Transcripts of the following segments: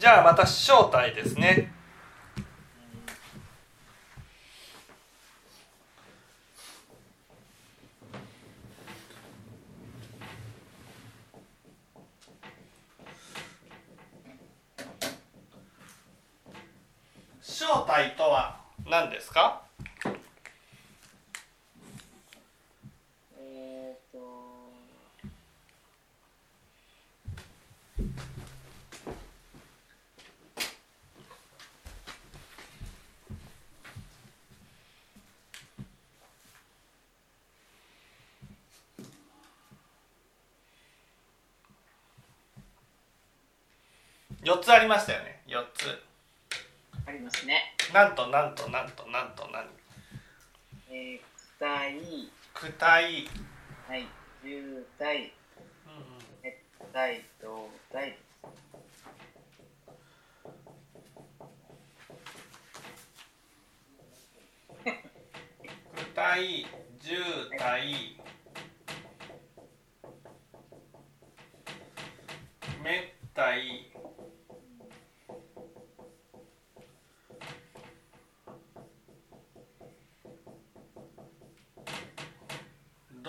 じゃあまた招待ですね正体とは何ですかえーと4つありましたよね。4つ。ありますね。なんとなんとなんとなんと何？えー、躯体、躯体、はい、重体、熱体、動体。躯体重体。滅体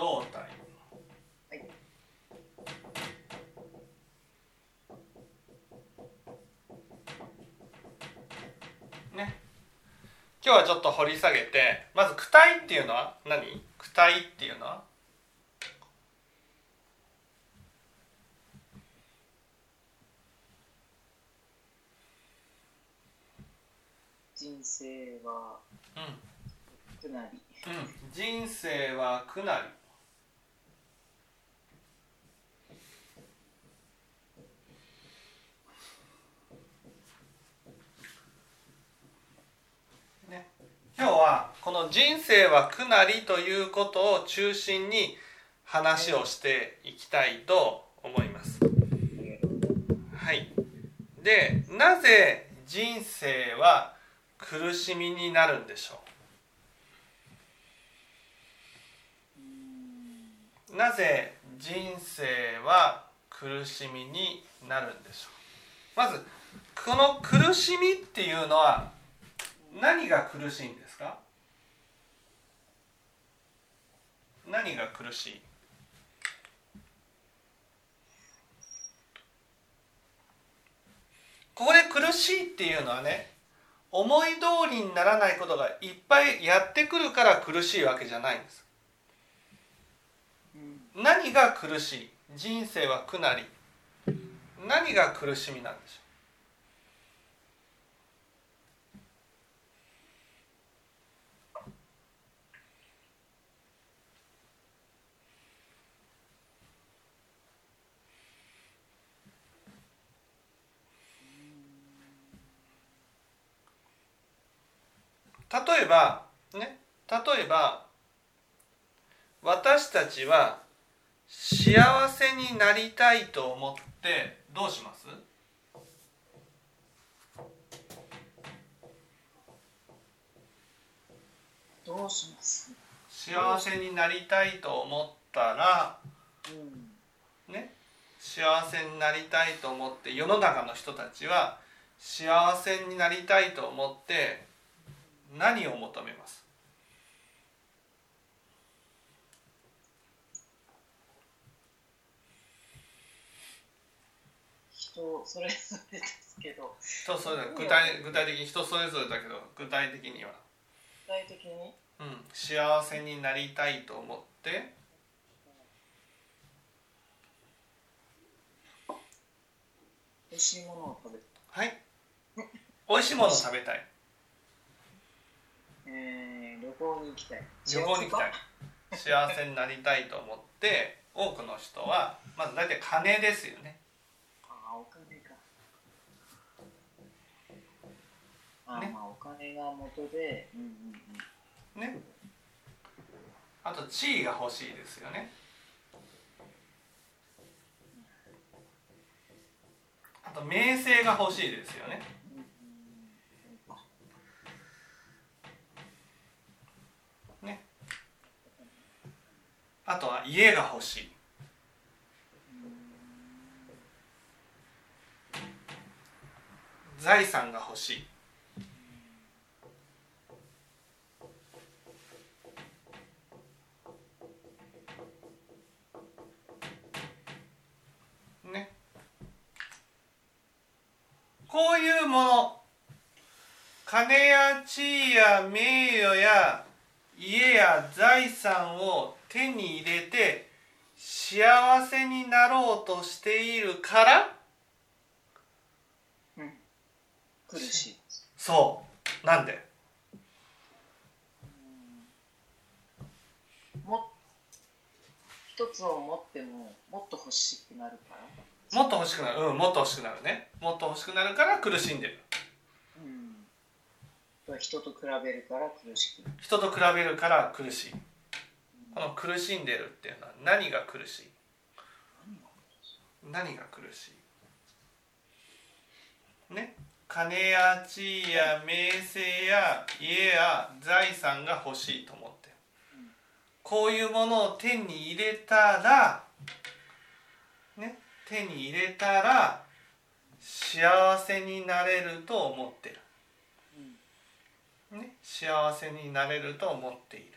胴体はい。ね。今日はちょっと掘り下げてまず躯体っていうのは何？躯体っていうのは？人生はうん。くなり。うん、人生は苦なりね、今日はこの「人生は苦なり」ということを中心に話をしていきたいと思います。はい、でなぜ人生は苦しみになるんでしょう？なぜ人生は苦しみになるんでしょう？まずこの苦しみっていうのは何が苦しいんですか何が苦しい？ここで苦しいっていうのはね思い通りにならないことがいっぱいやってくるから苦しいわけじゃないんです。何が苦しい？人生は苦なり。何が苦しみなんでしょう？例えばね例えば私たちは幸せになりたいと思ってどうします？どうします？幸せになりたいと思ったらうん。ね幸せになりたいと思って世の中の人たちは幸せになりたいと思って何を求めます？人それぞれですけど、人それぞれ具体具体的に人それぞれだけど具体的には、具体的に？うん、幸せになりたいと思って。美味しいものを食べる。はい。美味しいものを食べたいえー、旅行に行きたい。旅行に行きたい幸せになりたいと思って多くの人はまず大体金ですよねああ、お金か。あ、ねまあお金が元で、うんうんうん。ねあと地位が欲しいですよねあと名声が欲しいですよねねあとは家が欲しい。財産が欲しい。ね。こういうもの。金や地位や名誉や家や財産を手に入れて幸せになろうとしているからうん。苦しい。そう。なんで？も一つを持ってももっと欲しくなるから。もっと欲しくなる。うんもっと欲しくなるね。もっと欲しくなるから苦しんでる。うん。人と比べるから苦しくなる。人と比べるから苦しいこの苦しんでるっていうのは何が苦しい？何が苦しい？ね？金や地位や名声や家や財産が欲しいと思ってる。こういうものを手に入れたらね？手に入れたら幸せになれると思ってる。ね、幸せになれると思っている。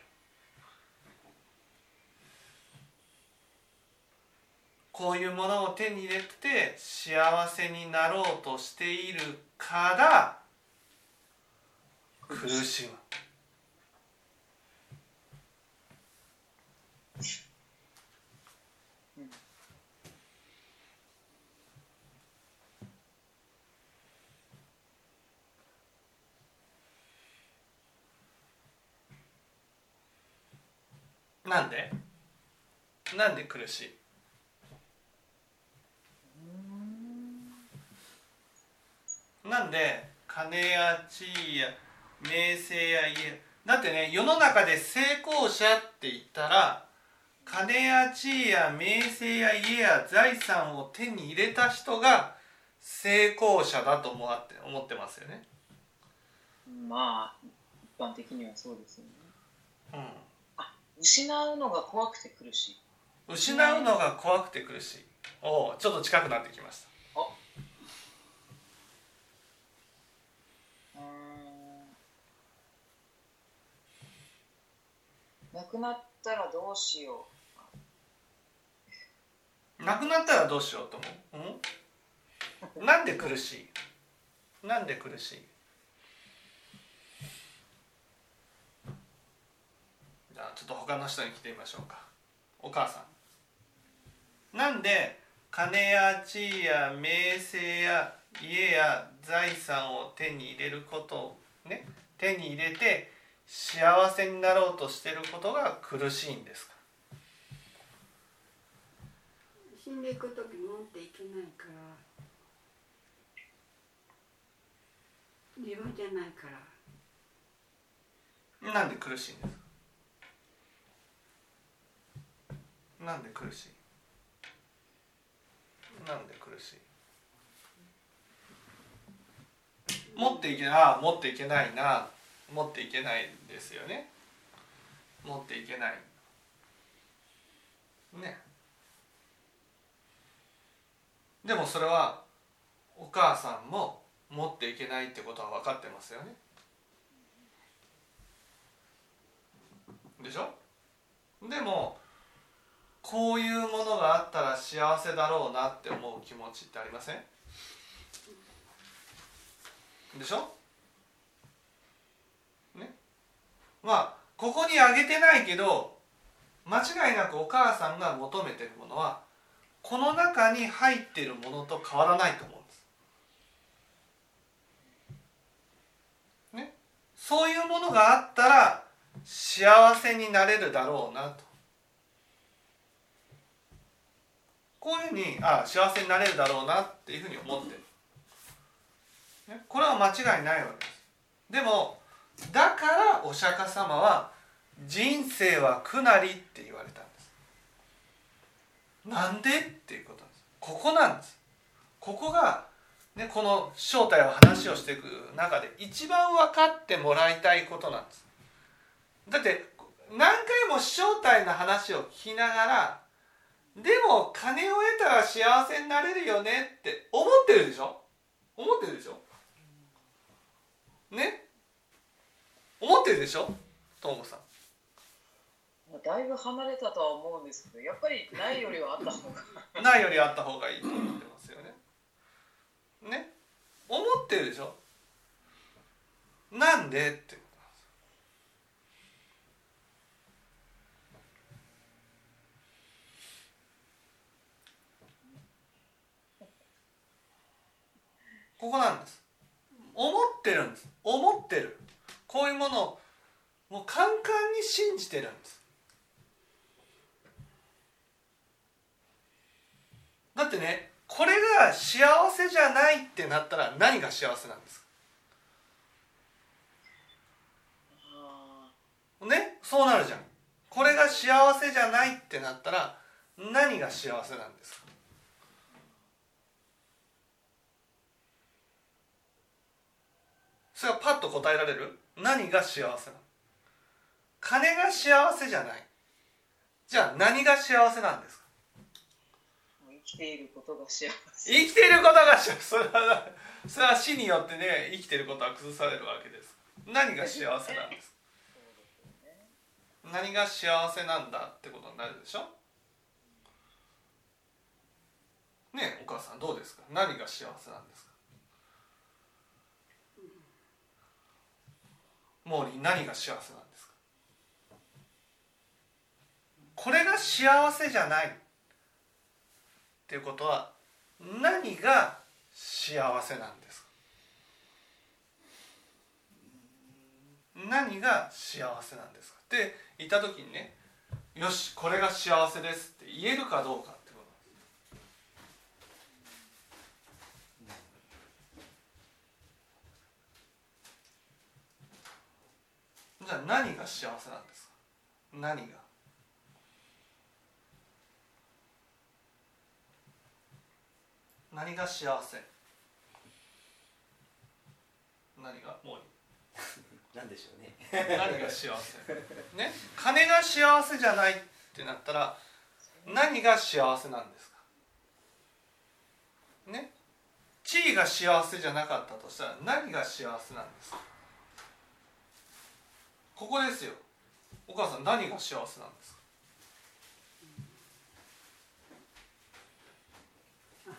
こういうものを手に入れて幸せになろうとしているから苦しむ。なんで？なんで苦しい？なんで金や地位や名声や家。だってね世の中で成功者って言ったら金や地位や名声や家や財産を手に入れた人が成功者だと思って思ってますよね。まあ一般的にはそうですよね。うん。失うのが怖くて苦し。い失うのが怖くて苦し。いおおちょっと近くなってきましたうーんなくなったらどうしよう。なくなったらどうしようと思う、うん、なんで苦しい？なんで苦しい？じゃあちょっと他の人に来てみましょうか。お母さん。なんで金や地位や名声や家や財産を手に入れることをね手に入れて幸せになろうとしていることが苦しいんですか？死んでいく時持っていけないから。自分じゃないから。なんで苦しいんですか？なんで苦しい？なんで苦しい？持っていけな持っていけないな持っていけないんですよね。持っていけない。ね。でもそれはお母さんも持っていけないってことは分かってますよね。でしょ？でもこういうものがあったら幸せだろうなって思う気持ちってありません？でしょねまあここにあげてないけど間違いなくお母さんが求めてるものはこの中に入ってるものと変わらないと思うんです。ね、そういうものがあったら幸せになれるだろうなと。こういうふうにああ幸せになれるだろうなっていうふうに思ってる、ね、これは間違いないわけです。でもだからお釈迦様は人生は苦なりって言われたんです。なんでっていうことなんです。ここなんです。ここがね、この正体を話をしていく中で一番分かってもらいたいことなんです。だって何回も正体の話を聞きながらでも金を得たら幸せになれるよねって思ってるでしょ？思ってるでしょ？ね？思ってるでしょ？ともさん。まあだいぶ離れたとは思うんですけどやっぱりないよりはあった方が。ないよりあった方がいいと思ってますよね。ね？思ってるでしょ？なんでって。ここなんです。思ってるんです。思ってるこういうものをもうカンカンに信じてるんです。だってねこれが幸せじゃないってなったら何が幸せなんですあかねそうなるじゃん。これが幸せじゃないってなったら何が幸せなんですか？それはパッと答えられる？何が幸せなの？金が幸せじゃない。じゃあ何が幸せなんですか？生きていることが幸せ。生きていることが幸せ。それはそれは死によってね生きていることは崩されるわけです。何が幸せなんですか？ね何が幸せなんだってことになるでしょ？ねえお母さんどうですか？何が幸せなんですか？モーリー何が幸せなんですか？これが幸せじゃないっていうことは何が幸せなんですか？何が幸せなんですか？って言った時にねよしこれが幸せですって言えるかどうかってことじゃあ何が幸せなんですか？何が？何が幸せ？何がもう なんでしょうね。何が幸せ？ね？金が幸せじゃないってなったら何が幸せなんですか？ね？地位が幸せじゃなかったとしたら何が幸せなんですか？ここですよ。お母さん何が幸せなんですか？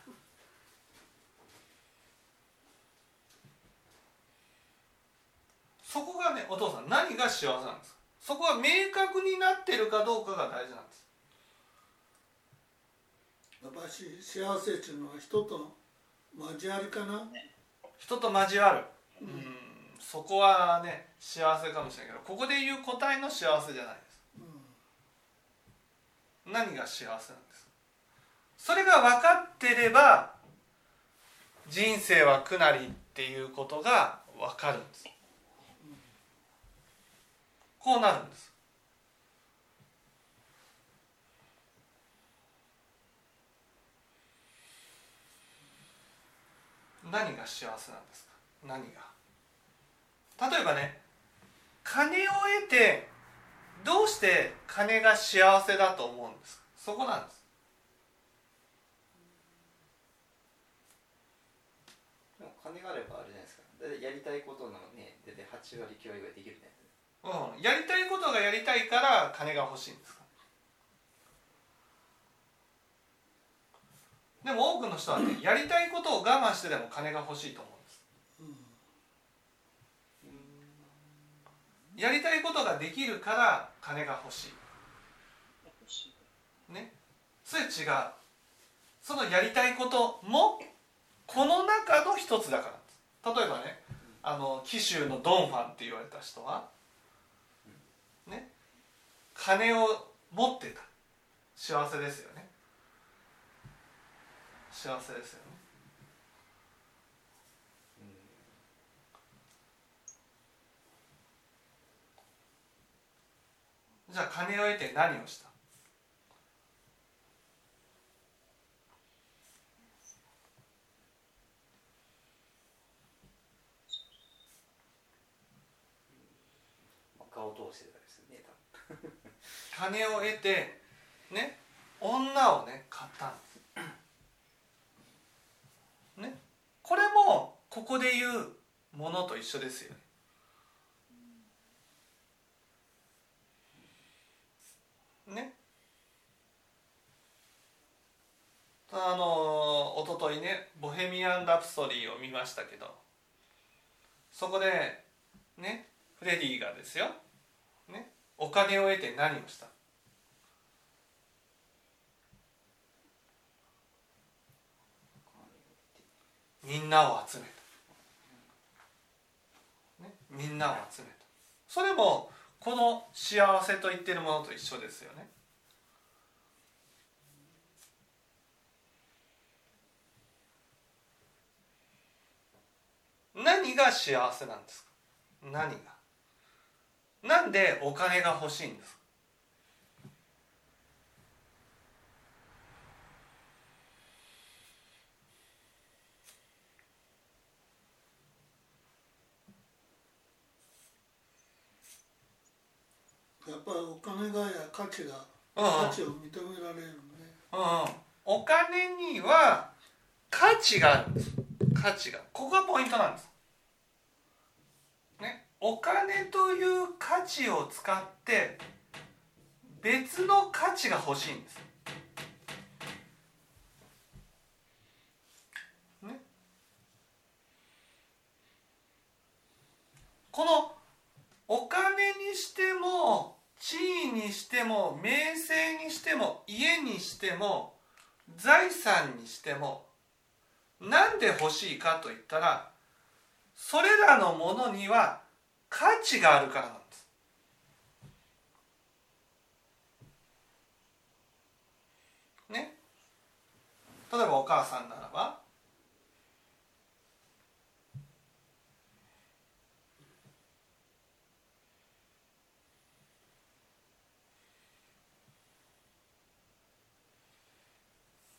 そこがねお父さん何が幸せなんですか？そこは明確になってるかどうかが大事なんです。私幸せっていうのは人と交わりかな。人と交わる。うんそこはね幸せかもしれないけどここで言う答えの幸せじゃないです。何が幸せなんです？それが分かってれば人生は苦なりっていうことが分かるんです。こうなるんです。何が幸せなんですか？何が？例えばね金を得てどうして金が幸せだと思うんですか？そこなんです。でも金があればあれじゃないですか。やりたいことのね大体8割9割ぐらいできるねうん、やりたいことがやりたいから金が欲しいんですか？でも多くの人はねやりたいことを我慢してでも金が欲しいと思うやりたいことができるから金が欲しい。ね。それ違うそのやりたいこともこの中の一つだから。例えばねあの紀州のドンファンって言われた人はね。金を持ってた。幸せですよね。幸せですよね。じゃあ金を得て何をした？顔通してたりするね金を得てね女をね買ったんですね？これもここで言うものと一緒ですよねあの一昨日ね「ボヘミアン・ラプソディ」を見ましたけどそこでねフレディがですよ、ね、お金を得て何をした？みんなを集めた、ね、みんなを集めた。それもこの幸せと言ってるものと一緒ですよね。何が幸せなんですか？何が？なんでお金が欲しいんですか？やっぱりお金がや価値がうん価値を認められるね。うんうん。お金には価値があるんです価値がここがポイントなんです。ねお金という価値を使って別の価値が欲しいんです。ね。このお金にしても地位にしても名声にしても家にしても財産にしてもなんで欲しいかといったらそれらのものには価値があるからなんです。ね？例えばお母さんならば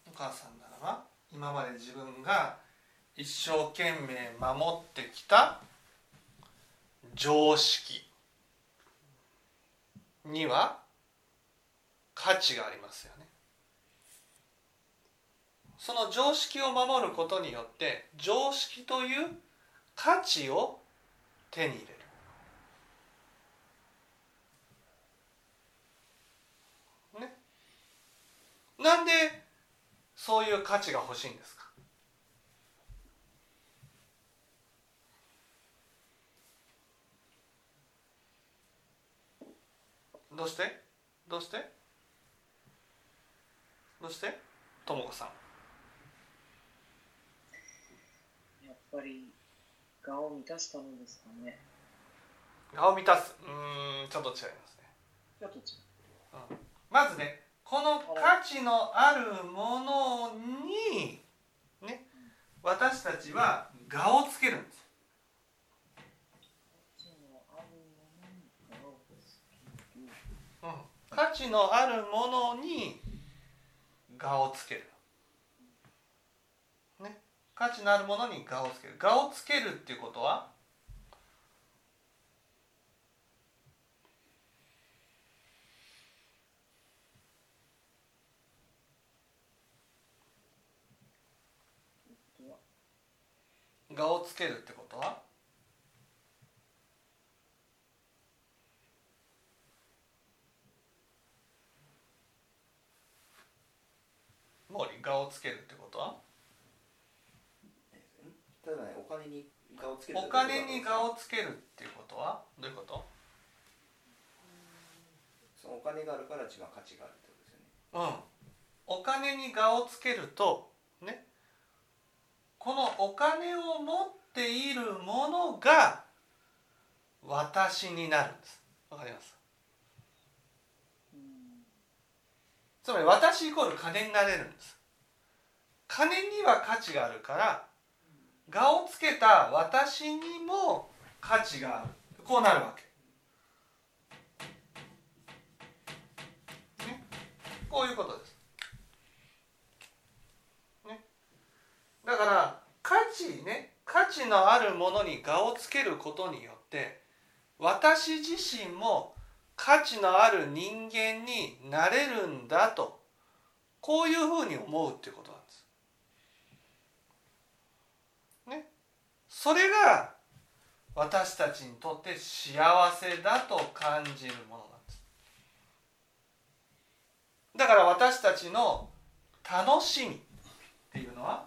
お母さんならば今まで自分が一生懸命守ってきた常識には価値がありますよね。その常識を守ることによって常識という価値を手に入れる。ね。なんでそういう価値が欲しいんですか？どうして？どうして？どうして？ともこさん。やっぱり我を満たすためですかね。顔を満たす。うーんちょっと違いますね。ちょっと違う。まずねこの価値のあるものにね私たちは我をつけるんです。価値のあるものに我をつける。ね。価値のあるものに我をつける。我をつけるっていうことは我をつけるってことは？毛利我をつけるってことは？例えばねお金に顔をつけるお金に我をつけるっていうことは？どういうこと？そのお金があるから自分は価値があるってことですよね。うん。お金に我をつけるとねこのお金を持っているものが私になるんです。わかります？つまり私イコール金になれるんです。金には価値があるから我をつけた私にも価値がある。こうなるわけ、ね、こういうことです、ね、だから価値ね価値のあるものに我をつけることによって私自身も価値のある人間になれるんだとこういうふうに思うっていうことなんです。ね、それが私たちにとって幸せだと感じるものなんです。だから私たちの楽しみっていうのは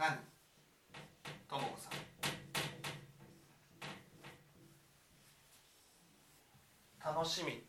何？ともこさん。楽しみ。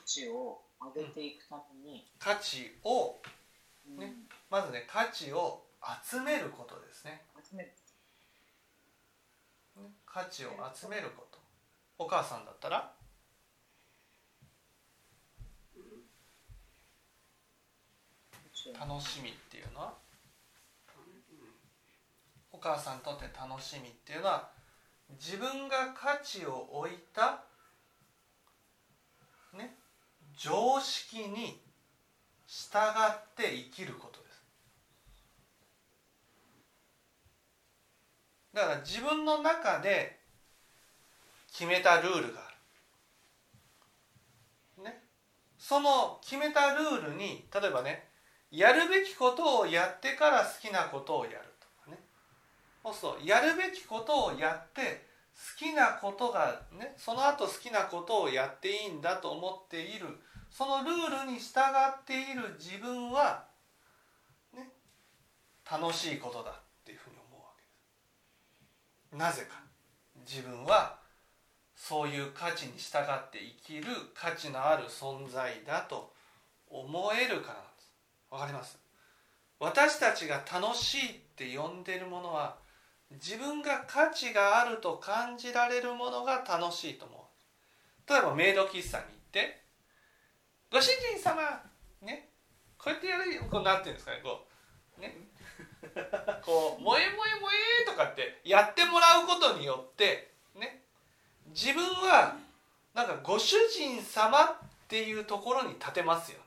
価値を上げていくために、価値をうん。ねまずね価値を集めることですね。集める。ね価値を集めること。お母さんだったら？楽しみっていうのは？お母さんにとって楽しみっていうのは自分が価値を置いたね常識に従って生きることです。だから自分の中で決めたルールがある。ね。その決めたルールに例えばねやるべきことをやってから好きなことをやるとかね。そうするとやるべきことをやって好きなことがねその後好きなことをやっていいんだと思っているそのルールに従っている自分はね楽しいことだっていうふうに思うわけです。なぜか自分はそういう価値に従って生きる価値のある存在だと思えるからなんです。わかります？私たちが楽しいって呼んでるものは自分が価値があると感じられるものが楽しいと思う。例えばメイド喫茶に行って「ご主人様ねこうやってやるこうなんていうんですかねこうね。こう「萌え萌え萌え」とかってやってもらうことによってね。自分はなんかご主人様っていうところに立てますよね。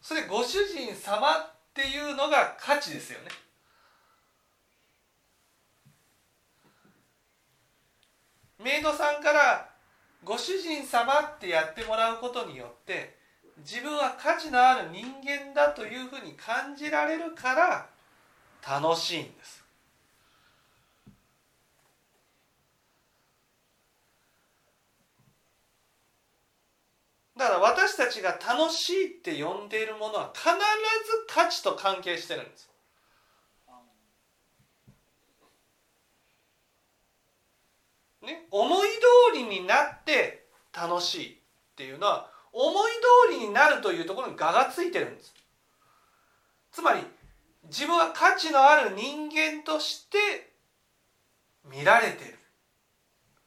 それご主人様っていうのが価値ですよね。メイドさんからご主人様ってやってもらうことによって自分は価値のある人間だというふうに感じられるから楽しいんです。だから私たちが楽しいって呼んでいるものは必ず価値と関係してるんです。ね、思い通りになって楽しいっていうのは思い通りになるというところに我がついてるんです。つまり自分は価値のある人間として見られてる。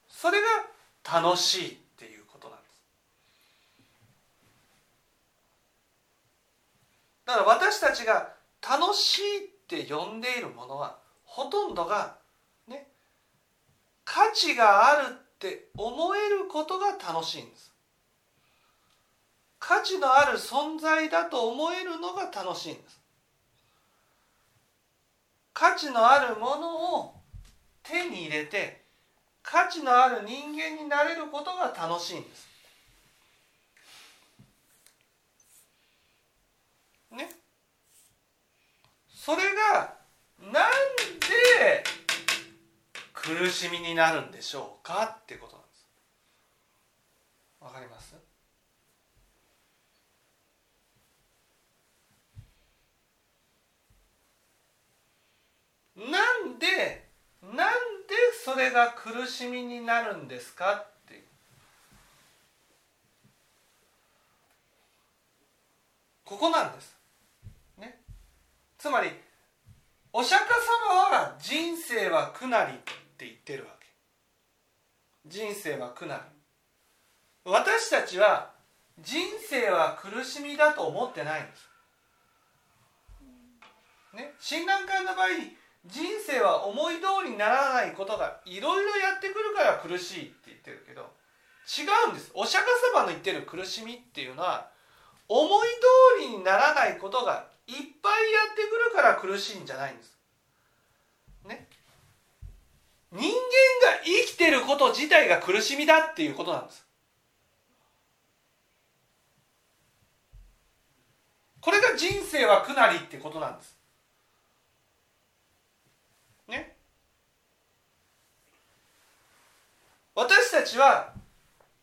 それが楽しいっていうことなんです。だから私たちが楽しいって呼んでいるものはほとんどが価値があるって思えることが楽しいんです。価値のある存在だと思えるのが楽しいんです。価値のあるものを手に入れて価値のある人間になれることが楽しいんです。ね。それがなんで苦しみになるんでしょうかってことなんです。わかります？なんでなんでそれが苦しみになるんですかって。いうここなんです。ね。つまりお釈迦様は人生は苦なりって言ってるわけ。人生は苦なり私たちは人生は苦しみだと思ってないんです。ね？親鸞会の場合人生は思い通りにならないことがいろいろやってくるから苦しいって言ってるけど違うんです。お釈迦様の言ってる苦しみっていうのは思い通りにならないことがいっぱいやってくるから苦しいんじゃないんです。ね。人間が生きてること自体が苦しみだっていうことなんです。これが人生は苦なりってことなんです。ね。私たちは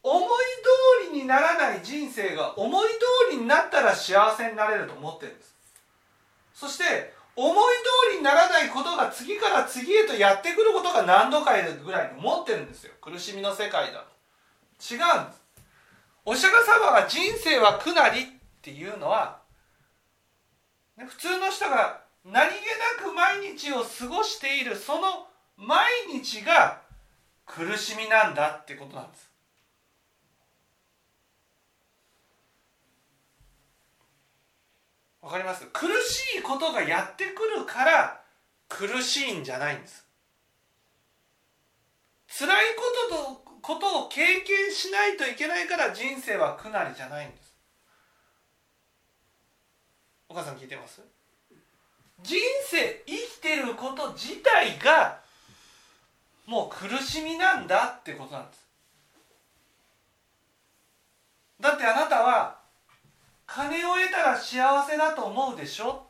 思い通りにならない人生が思い通りになったら幸せになれると思ってるんです。そして思い通りにならないことが次から次へとやってくることが何度かぐらいに思ってるんですよ。苦しみの世界だ。と違うんです。お釈迦様が人生は苦なりっていうのは普通の人が何気なく毎日を過ごしているその毎日が苦しみなんだってことなんですわかります？苦しいことがやってくるから苦しいんじゃないんです。辛いこととことを経験しないといけないから人生は苦なりじゃないんです。お母さん聞いてます？人生生きてること自体がもう苦しみなんだってことなんです。だってあなたは金を得たら幸せだと思うでしょ？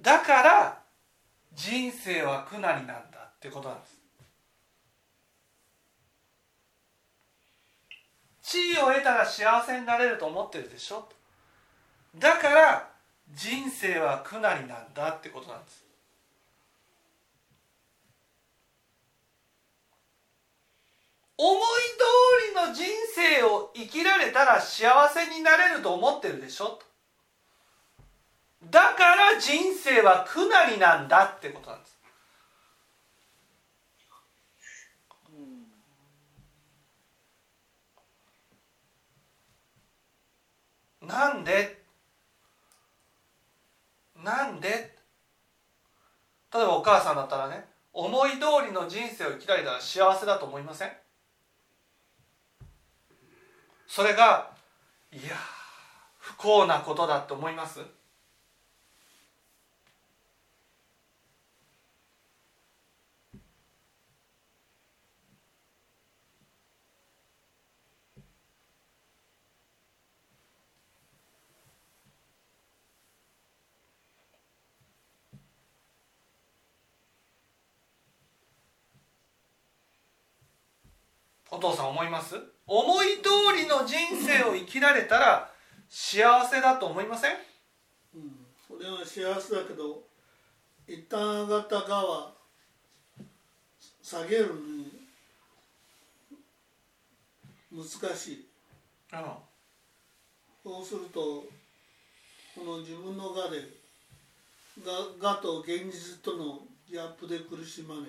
だから人生は苦なりなんだってことなんです。地位を得たら幸せになれると思ってるでしょ？だから人生は苦なりなんだってことなんです。思い通りの人生を生きられたら幸せになれると思ってるでしょ？だから人生は苦なりなんだってことなんです。なんで？なんで？例えばお母さんだったらね思い通りの人生を生きられたら幸せだと思いません？それがいや不幸なことだと思います？父さん思います？思い通りの人生を生きられたら幸せだと思いません、うん、それは幸せだけど一旦上がった側下げるのに難しい、うん、そうするとこの自分の我で我と現実とのギャップで苦しまね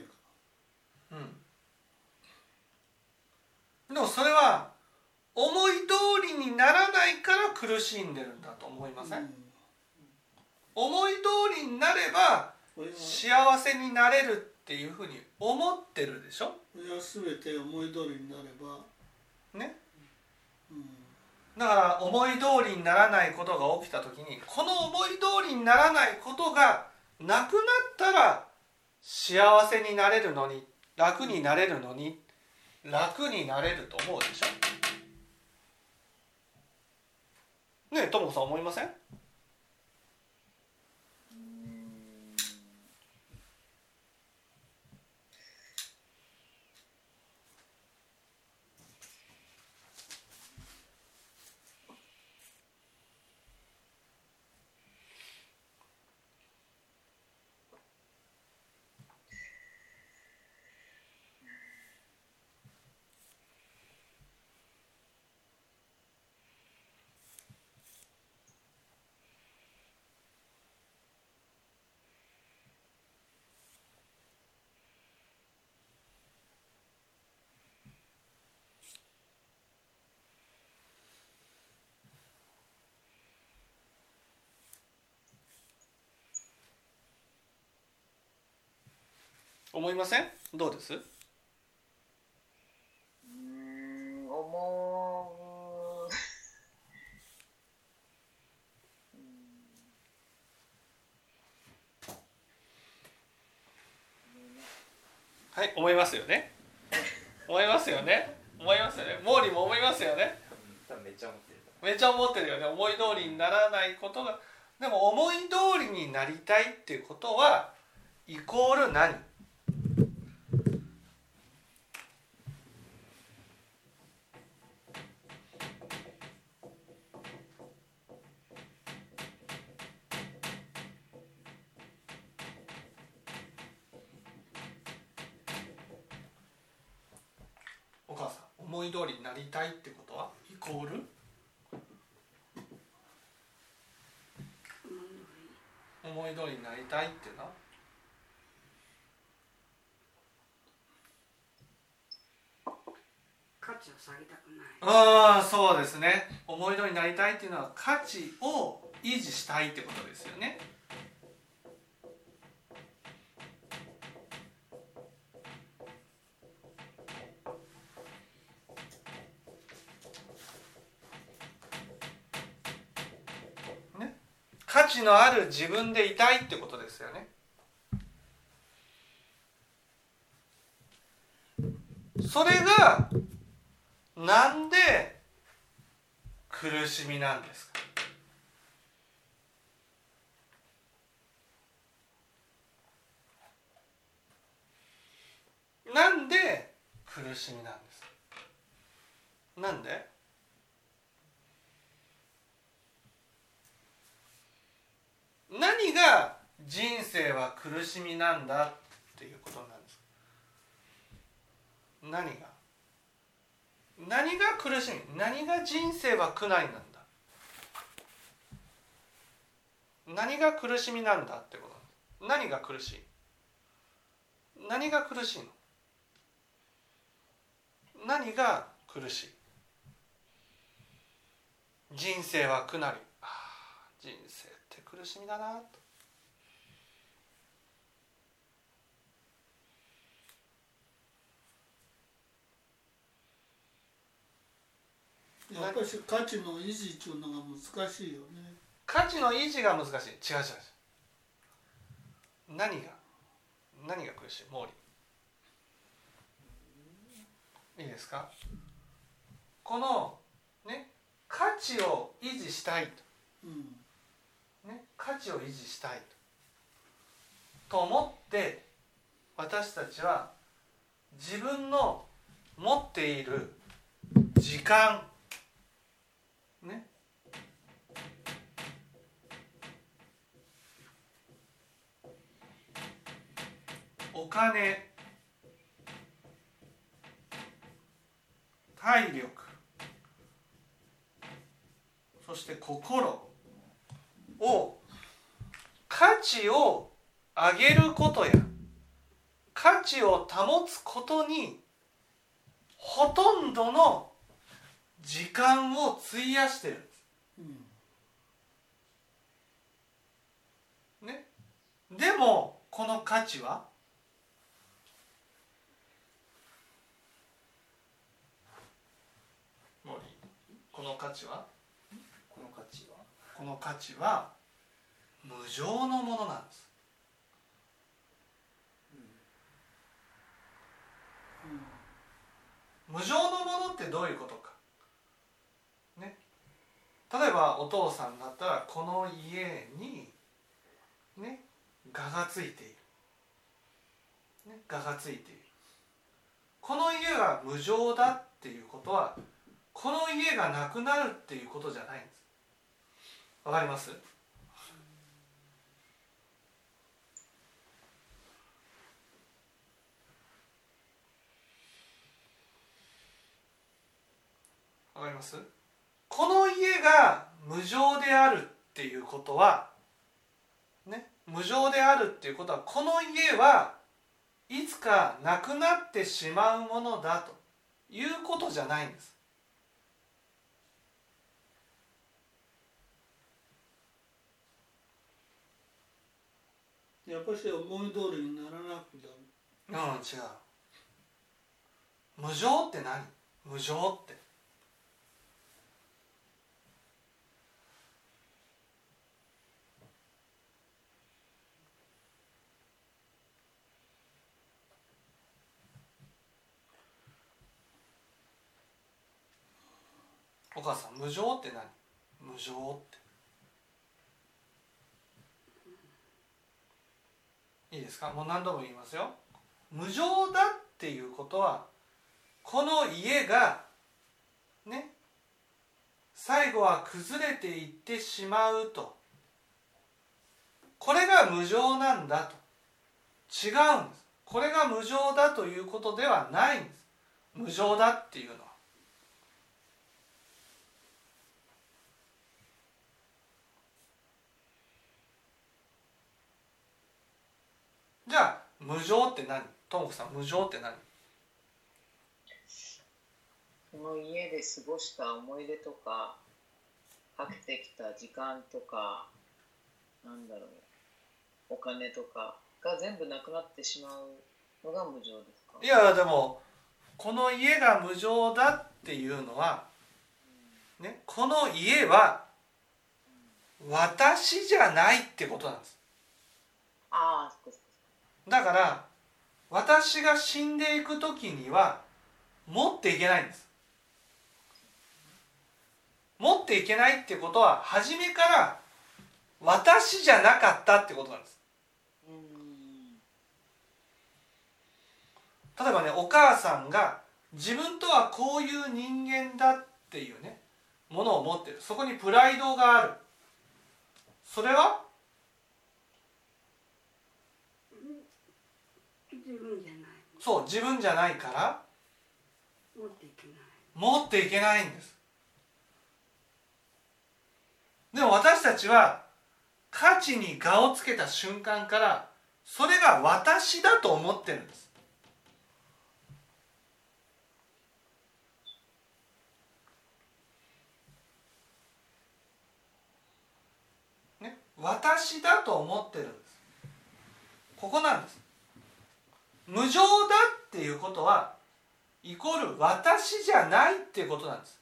えか。うんでもそれは思い通りにならないから苦しんでるんだと思いません、うん、思い通りになれば幸せになれるっていうふうに思ってるでしょ？全て思い通りになれば。ね、うん、だから思い通りにならないことが起きた時にこの思い通りにならないことがなくなったら幸せになれるのに楽になれるのに楽になれると思うでしょ？ねえともさん思いません？思いません？どうです？うん思う。はい思いますよね。思いますよね。思いますよね。毛利も思いますよね。めっちゃ思ってるめっちゃ思ってるよね。思い通りにならないことが。でも思い通りになりたいっていうことはイコール何お母さん思い通りになりたいってことは？イコール？思い通りになりたいっていうの？は価値を下げたくない。ああそうですね。思い通りになりたいっていうのは価値を維持したいってことですよねね価値のある自分でいたいってことですよね。それがなんで苦しみなんですか？なんで苦しみなんですか？なんで何が人生は苦しみなんだっていうことなんです。何が？何が苦しみ？何が人生は苦難なんだ？何が苦しみなんだってこと何が苦しい？何が苦しいの？何が苦しい？人生は苦なり。あ人生って苦しみだなと。やっぱり価値の維持っていうのが難しいよね。価値の維持が難しい。違う違う違う。何が？何が苦しい？毛利。いいですか？このね価値を維持したいうん。と、ね、価値を維持したいと。と思って私たちは自分の持っている時間ねお金。体力。そして心。を。価値を上げることや。価値を保つことに。ほとんどの。時間を費やしてるんです。うん。ね。でもこの価値はモーリーこの価値は？この価値は？この価値は無常のものなんです。無常のものってどういうことか？ね。例えばお父さんだったらこの家にね蛾がついている、ね、蛾がついている。この家が無常だっていうことはこの家がなくなるっていうことじゃないんです。わかります？わかります？この家が無常であるっていうことはね無常であるっていうことはこの家はいつかなくなってしまうものだということじゃないんです。やっぱし思い通りにならなくてるうん違う。無常って何？無常って。お母さん無常って何？無常って。いいですか？もう何度も言いますよ。無常だっていうことはこの家がね最後は崩れていってしまうと。これが無常なんだと。違うんです。これが無常だということではないんです。無常だっていうのは。じゃあ無常って何？ともこさん無常って何？この家で過ごした思い出とかかけてきた時間とかなんだろうお金とかが全部なくなってしまうのが無常ですか？いやでもこの家が無常だっていうのは、ね、この家は私じゃないってことなんです。ああそっかだから私が死んでいく時には持っていけないんです。持っていけないってことは初めから私じゃなかったってことなんです。例えばねお母さんが自分とはこういう人間だっていうねものを持ってる。そこにプライドがある。それは自分じゃないそう自分じゃないから持っていけない。持っていけないんです。でも私たちは価値に我をつけた瞬間からそれが私だと思ってるんです。ね私だと思ってるんです。ここなんです無常だっていうことはイコール私じゃないっていうことなんです。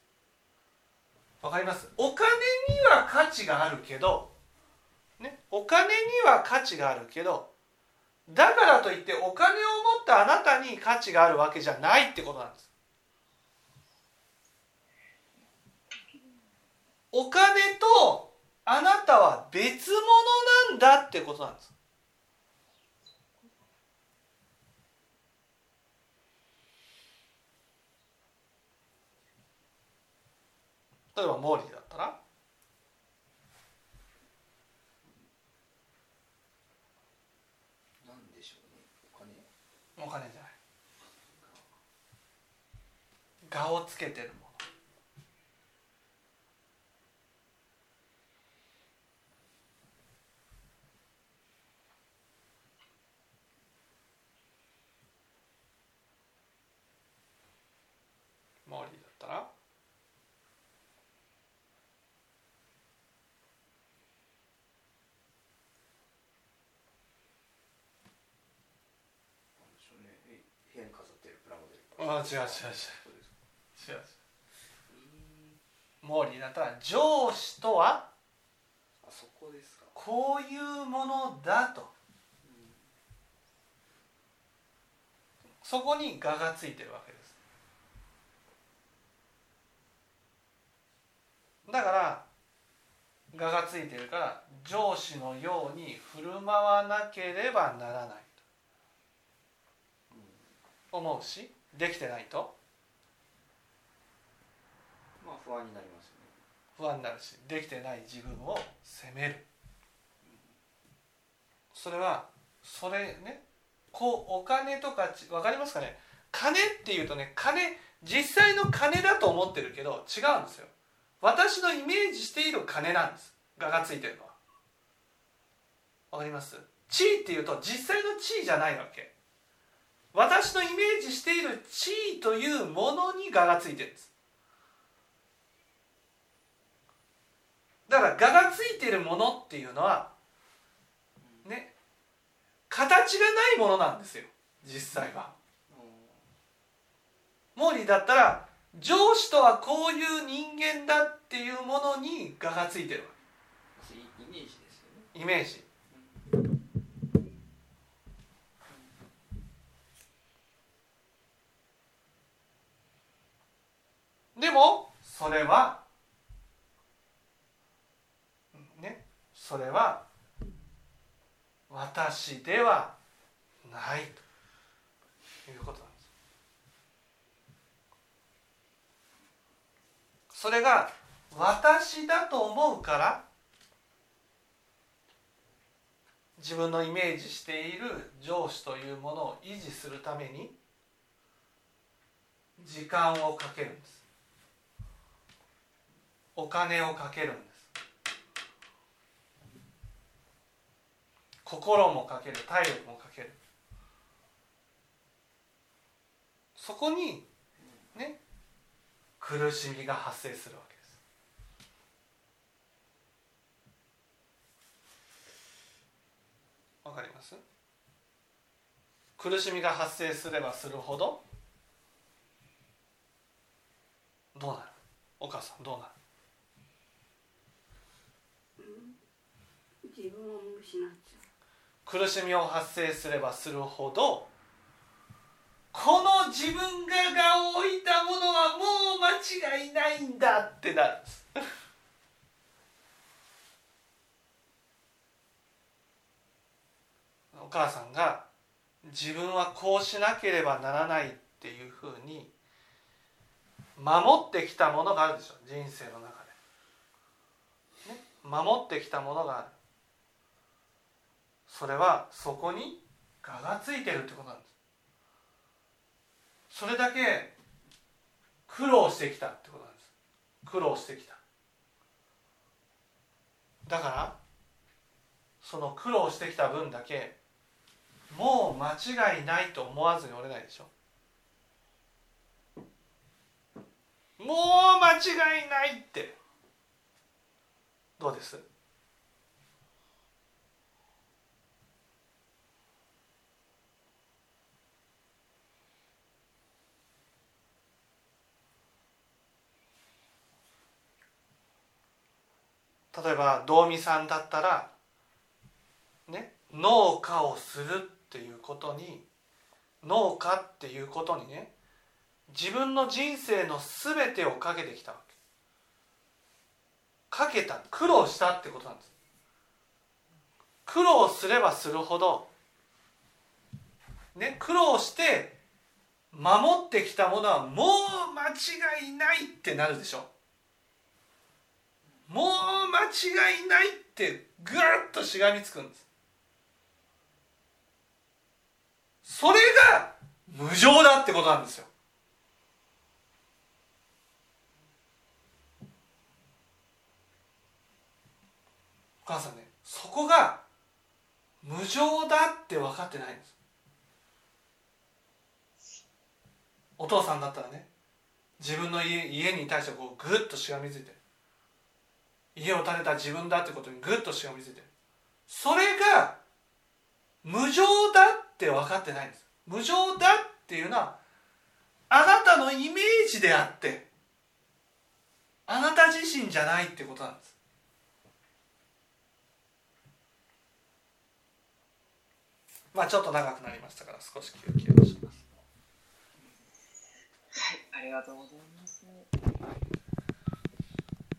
わかります？お金には価値があるけどねお金には価値があるけどだからといってお金を持ったあなたに価値があるわけじゃないってことなんです。お金とあなたは別物なんだってことなんです。例えばモーリーだったら？なんでしょうね。お金。お金じゃない。我をつけてるものモーリーだったらなんでしょうねえ部屋に飾ってるプラモデルあ違う違う違う。違う違う。モーリーだったら上司とはあそこですか。こういうものだと。そこに我がついてるわけです。だから我がついてるから上司のように振る舞わなければならないと。思うしできてないと？まあ不安になりますよね。不安になるしできてない自分を責める。それはそれねこうお金とかち分かりますかね？金っていうとね金実際の金だと思ってるけど違うんですよ。私のイメージしている金なんです。我がついてるのは。わかります？地位っていうと実際の地位じゃないわけ私のイメージしている地位というものに我がついてるんです。だから我がついているものっていうのはね形がないものなんですよ。実際は。モーリーだったら上司とはこういう人間だっていうものに我がついてるわそうイイメージですよね。けイメージでもそれはねそれは私ではないということなんです。それが私だと思うから自分のイメージしている上司というものを維持するために時間をかけるんです。お金をかけるんです。心もかける体力もかける。そこにね苦しみが発生するわけです。わかります？苦しみが発生すればするほどどうなる？お母さんどうなる？自分を失っちゃ苦しみを発生すればするほどこの自分がが置いたものはもう間違いないんだってなる。んですお母さんが自分はこうしなければならないっていうふうに守ってきたものがあるでしょ人生の中で、ね、守ってきたものがある。それはそこに我がついてるってことなんです。それだけ苦労してきたってことなんです。苦労してきた。だからその苦労してきた分だけもう間違いないと思わずにおれないでしょ。もう間違いないって。どうです？例えば道見さんだったらね農家をするっていうことに農家っていうことにね自分の人生の全てをかけてきたわけ。かけた苦労したってことなんです。苦労すればするほどね苦労して守ってきたものはもう間違いないってなるでしょ。もう間違いないってぐっとしがみつくんです。それが無常だってことなんですよ。お母さんねそこが無常だって分かってないんです。お父さんだったらね自分の家家に対してこうグッとしがみついて家を建てた自分だってことにグッとしがみついてそれが無常だって分かってないんです。無常だっていうのはあなたのイメージであってあなた自身じゃないってことなんです。まあちょっと長くなりましたから少し休憩をします。はい、ありがとうございます。はい